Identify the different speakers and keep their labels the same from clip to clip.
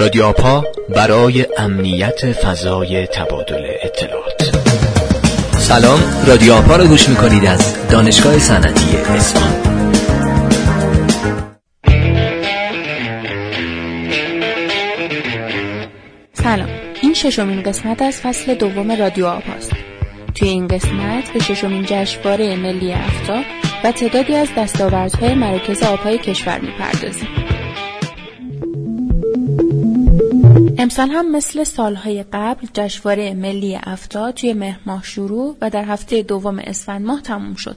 Speaker 1: رادیو آپا برای امنیت فضای تبادل اطلاعات.
Speaker 2: سلام رادیو آپا رو گوش می‌کنید از دانشگاه صنعتی اصفهان.
Speaker 3: سلام این ششمین قسمت از فصل دوم رادیو آپاست توی این قسمت به ششمین جشنواره ملی افتا و تعدادی از دستاوردهای مراکز آبهای کشور می‌پردازیم. امسال هم مثل سالهای قبل جشنواره ملی افتا توی مهر ماه شروع و در هفته دوم اسفند ماه تموم شد.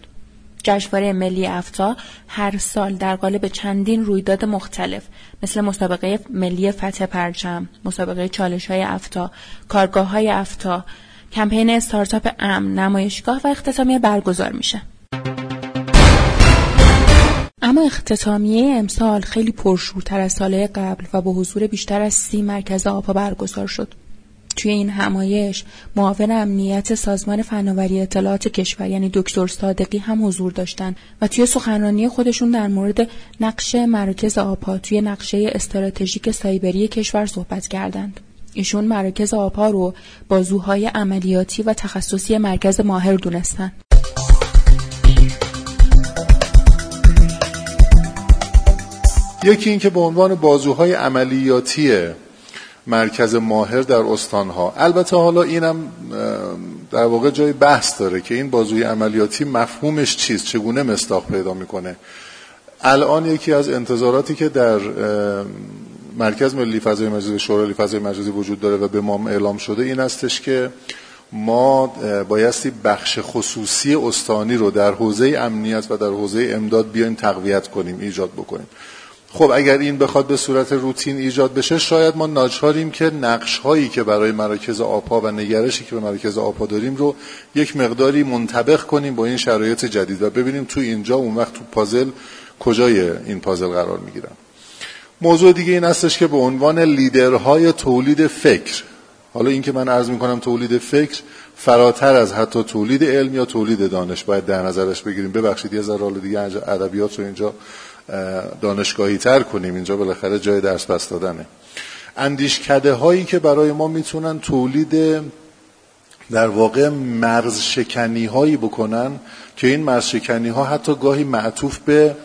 Speaker 3: جشنواره ملی افتا هر سال در قالب چندین رویداد مختلف مثل مسابقه ملی فتح پرچم، مسابقه چالش های افتا، کارگاه های افتا، کمپین استارتاپ امن، نمایشگاه و اختتامیه برگزار میشه. اما اختتامیه امسال خیلی پرشورتر از سالهای قبل و با حضور بیشتر از سی مرکز آپا برگزار شد. توی این همایش معاون امنیت سازمان فناوری اطلاعات کشور یعنی دکتر صادقی هم حضور داشتن و توی سخنرانی خودشون در مورد نقش مراکز آپا توی نقشه استراتژیک سایبری کشور صحبت کردند. ایشون مراکز آپا رو بازوهای عملیاتی و تخصصی مرکز ماهر دونستن.
Speaker 4: یکی اینکه به عنوان بازوهای عملیاتی مرکز ماهر در استانها. البته حالا اینم در واقع جای بحث داره که این بازوی عملیاتی مفهومش چیست؟ چگونه مستاق پیدا می‌کنه؟ الان یکی از انتظاراتی که در مرکز ملی فضای مجازی شورای فضای مجازی وجود داره و به ما اعلام شده این استش که ما بایستی بخش خصوصی استانی رو در حوزه امنیت و در حوزه امداد بیایم تقویت کنیم ایجاد بکنیم. خب اگر این بخواد به صورت روتین ایجاد بشه شاید ما ناچاریم که نقش هایی که برای مراکز آپا و نگرشی که به مراکز آپا داریم رو یک مقداری منطبق کنیم با این شرایط جدید و ببینیم تو اینجا اون وقت تو پازل کجای این پازل قرار می‌گیرن. موضوع دیگه این هستش که به عنوان لیدرهای تولید فکر حالا این که من عرض می‌کنم تولید فکر فراتر از حتی تولید علم یا تولید دانش باید در نظرش بگیریم. ببخشید یه ذره دیگه ادبیات رو اینجا دانشگاهی تر کنیم. اینجا بالاخره جای درس پس دادنه. اندیشکده هایی که برای ما می‌تونن تولید در واقع مرز شکنی هایی بکنن که این مرز شکنی ها حتی گاهی معطوف به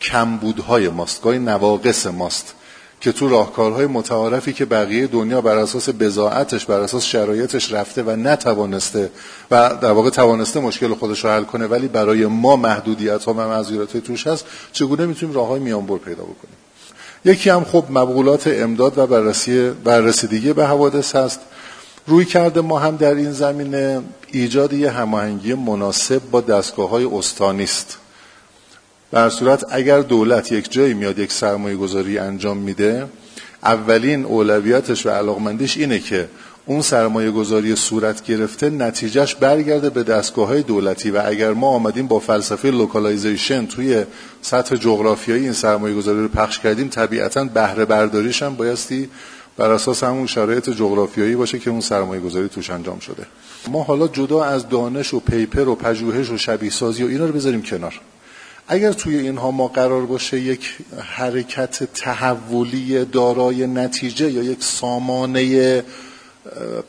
Speaker 4: کمبودهای ماست گاهی نواقص ماست. که تو راهکارهای متعارفی که بقیه دنیا بر اساس بزاعتش بر اساس شرایطش رفته و نتوانسته و در واقع توانسته مشکل خودش رو حل کنه ولی برای ما محدودیت ها و معذورت توش هست چگونه می‌تونیم راه های میانبر پیدا بکنیم؟ یکی هم خب مقولات امداد و بررسی و رسیدگی به حوادث هست. رویکرد ما هم در این زمینه ایجاد یه هماهنگی مناسب با دستگاه های استانی است. در صورت اگر دولت یک جایی میاد یک سرمایه گذاری انجام میده اولین اولویتش و علاقمندیش اینه که اون سرمایه گذاری صورت گرفته نتیجهش برگرده به دستگاه های دولتی و اگر ما آمدیم با فلسفه localization توی سطح جغرافیایی این سرمایه گذاری رو پخش کردیم طبیعتا بهره برداریش هم بایستی بر اساس همون شرایط جغرافیایی باشه که اون سرمایه گذاری توش انجام شده. ما حالا جدا از دانش و پیپر و پژوهش و شبیه سازی و اینا رو بذاریم کنار. اگر توی اینها ما قرار باشه یک حرکت تحولی دارای نتیجه یا یک سامانه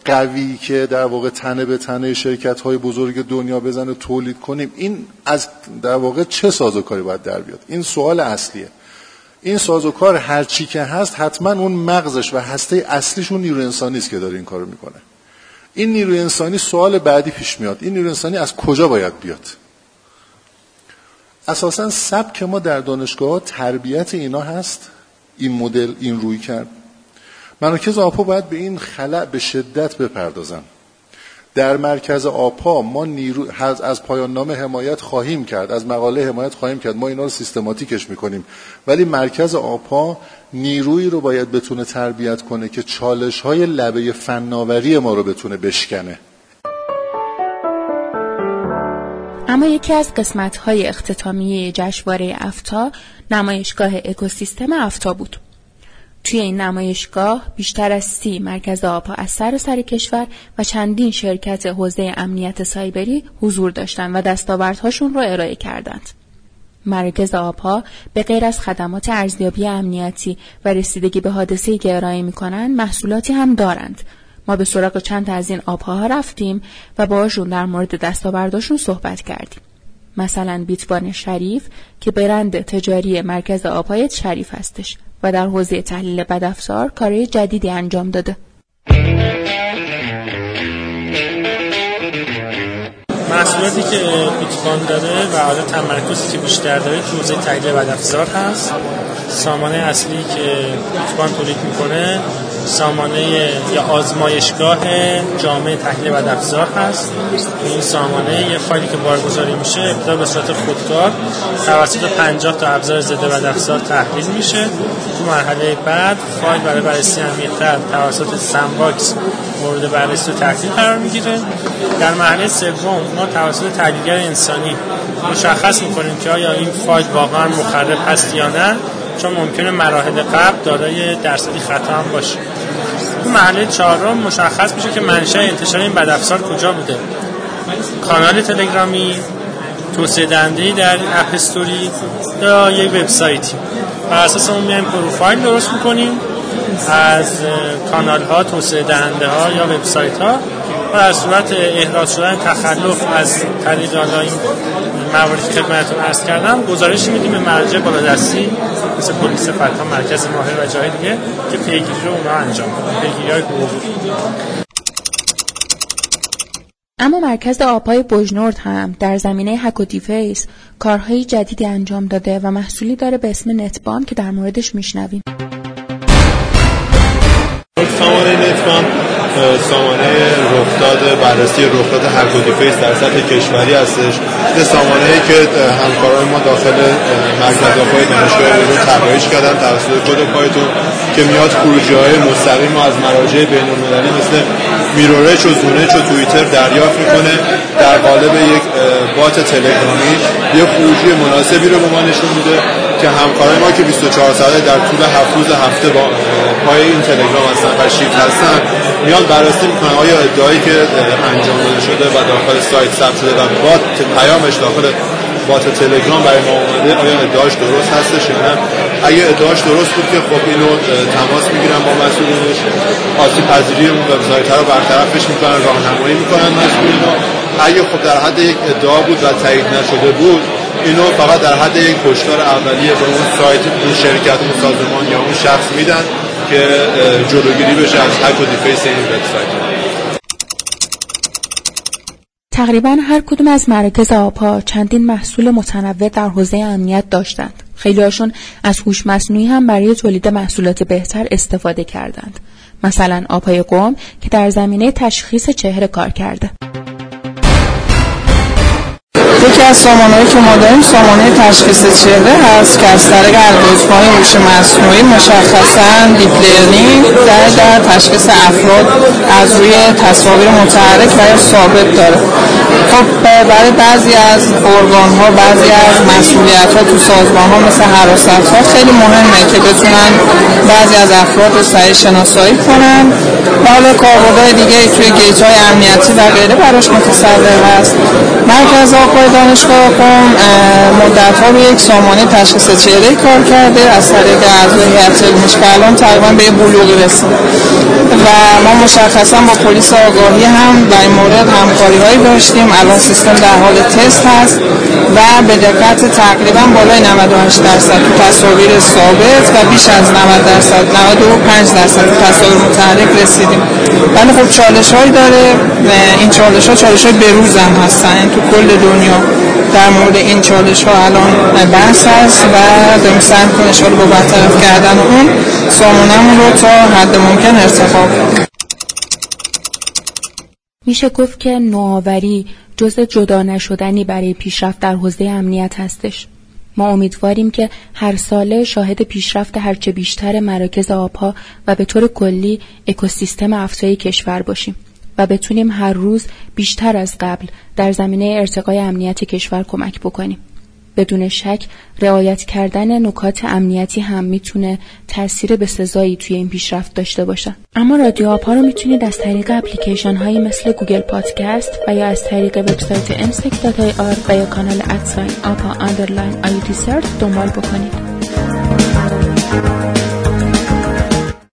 Speaker 4: قوی که در واقع تنه به تنه شرکت های بزرگ دنیا بزنه تولید کنیم این از در واقع چه سازوکاری باید در بیاد؟ این سوال اصلیه. این سازوکار هر چی که هست حتما اون مغزش و هسته اصلیش اون نیرو انسانی است که داره این کارو می‌کنه. این نیروی انسانی سوال بعدی پیش میاد. این نیروی انسانی از کجا باید بیاد؟ اساسا سبک ما در دانشگاه تربیت اینا هست. این مدل این روی کرد. مراکز آپا باید به این خلع به شدت بپردازن. در مرکز آپا ما نیرو از پایان نامه حمایت خواهیم کرد. از مقاله حمایت خواهیم کرد. ما اینا رو سیستماتیکش می‌کنیم. ولی مرکز آپا نیرویی رو باید بتونه تربیت کنه که چالش های لبه فناوری ما رو بتونه بشکنه.
Speaker 3: اما یکی از قسمت های اختتامیه جشنواره افتا نمایشگاه اکوسیستم افتا بود. توی این نمایشگاه بیشتر از سی مرکز آپا از سر سر کشور و چندین شرکت حوزه امنیت سایبری حضور داشتند و دستاوردهاشون رو ارائه کردند. مراکز آبها به غیر از خدمات ارزیابی امنیتی و رسیدگی به حادثه که ارائه می‌کنن محصولاتی هم دارند ما به سراغ چند از این آبها رفتیم و باشون در مورد دستاورداشون صحبت کردیم. مثلا بیتبان شریف که برند تجاری مرکز آبهای شریف هستش و در حوزه تحلیل بدافزار کارهای جدیدی انجام داده.
Speaker 5: محصولاتی که بیت‌بان داره و حالا تمرکزی که بیشتر داره تو حوزه تحلیل بدافزار هست. سامانه اصلی که بیت‌بان تولید می‌کنه سامانه یا آزمایشگاه جامع تحلیل بدافزار هست. این سامانه یه فایلی که بارگذاری میشه ابتدا به صورت خودکار توسط 50 تا ابزار ضد بدافزار تحلیل میشه. تو مرحله بعد فایل برای بررسی عمیق‌تر توسط سمباکس مورد بررسی و تحلیل قرار می‌گیره. در مرحله سوم ما توسط تحلیلگر انسانی مشخص می‌کنیم که آیا این فایل واقعا مخرب هست یا نه چون ممکنه مراحل قبل دارای درصدی خطا هم باشه. تو مرحله چهارم مشخص میشه که منشأ انتشار این بدافزار کجا بوده. کانال تلگرامی توسعه دهنده در اپ استوری یا یک وبسایتی. بر اساس اون میایم پروفایل درست می‌کنیم از کانال ها توسعه دهنده ها یا وبسایت ها و در صورت احراز شدن تخلف از طریق این مواردی که خدمتتون عرض کردم. گزارش میدیم به مرجع بالادستی مثل پلیس فتا مرکز ماهر و جای دیگه که پیگیری رو اونا انجام پیگیری های
Speaker 3: اما مرکز آبهای بجنورد هم در زمینه هک و دیفیس کارهای جدیدی انجام داده و محصولی داره به اسم نتبام که در موردش میشنویم.
Speaker 6: سامانه رخداد بررسی رخداد deface در سطح کشوری هستش. یه سامانه ای که همکاران ما داخل مرکز آپای دانشگاه رو طراحیش کردن توسط کد پایتون که میاد خروجی های مستقیم از مراجع بین المللی مثل Mirror-H و Zone-H و توییتر دریافت می‌کنه. در قالب یک bot تلگرامی یه خروجی مناسبی رو به ما نشون میده. که همکارای ما که 24 ساعته در طول هفت روز هفته با پای این تلگرام هستن و شیفت هستن میان بررسی می‌کنن آیا ادعایی که انجام داده شده و داخل سایت ثبت شده و بات پیامش داخل بات تلگرام برای ما اومده آیا ادعاش درست هستش یا نه؟ اگه ادعاش درست بود که خب اینو تماس می‌گیرن با مسئولینش. آسیب پذیری وبسایت رو برطرفش می‌کنن راهنمایی می‌کنن مسئولین اگه خب در حد یک ادعا بود و تایید نشده بود اینو فقط در حد یک کشتار اولیه به اون سایت اون شرکت اون سازمان یا اون شخص میدن که جلوگیری بشه از هک و دیفیس این وبسایت.
Speaker 3: تقریبا هر کدوم از مراکز آبها چندین محصول متنوع در حوزه امنیت داشتند. خیلی هاشون از هوش مصنوعی هم برای تولید محصولات بهتر استفاده کردند. مثلا آبهای قوم که در زمینه تشخیص چهره کار کرده.
Speaker 7: یکی از سامانهایی که ما داریم سامانه تشخیص چهره هست که از طریق الگوریتم‌های هوش مصنوعی مشخصا deep learning در, در تشخیص افراد از روی تصاویر متحرک و یا ثابت داره. خب برای بعضی از ارگان ها بعضی از مسئولیت ها تو سازمان ها مثل حراست ها خیلی مهمه که بتونن بعضی از افراد رو صحیح شناسایی کنن. حالا کاربردهای دیگه توی gate های امنیتی و غیره براش متصور هست. مرکز آپای دانشگاه قم مدت ها یک سامانه تشخیص چهره کار کرده از طریق اعضای هیئت علمیش که الان تقریبا به بلوغی رسید و ما مشخصا با پلیس آگاهی هم در این مورد همکاری هایی داشتیم. الان سیستم در حال تست هست و به دقت تقریبا بالای 98 درصد تو تصاویر ثابت و بیش از 90 درصد 95 درصد تصاویر متحرک رسیدیم. ولی خب چالش هایی داره. این چالش ها چالش های بروز هم هستن. تو کل دنیا در مورد این چالش ها الان بحث هست و داریم سعی کنیم با برطرف کردن اون سامانمون رو تا حد ممکن ارتقا
Speaker 3: میشه گفت که نوآوری جز جدا نشدنی برای پیشرفت در حوزه امنیت هستش. ما امیدواریم که هر ساله شاهد پیشرفت هرچه بیشتر مراکز آبها و به طور کلی اکوسیستم افزایی کشور باشیم و بتونیم هر روز بیشتر از قبل در زمینه ارتقای امنیت کشور کمک بکنیم. بدون شک رعایت کردن نکات امنیتی هم می‌تونه تاثیر به سزایی توی این پیشرفت داشته باشه. اما رادیو آپا رو می‌تونید از طریق اپلیکیشن هایی مثل Google Podcast و یا از طریق وبسایت آر و یا کانال at sign آپا underline IUT CERT دنبال بکنید.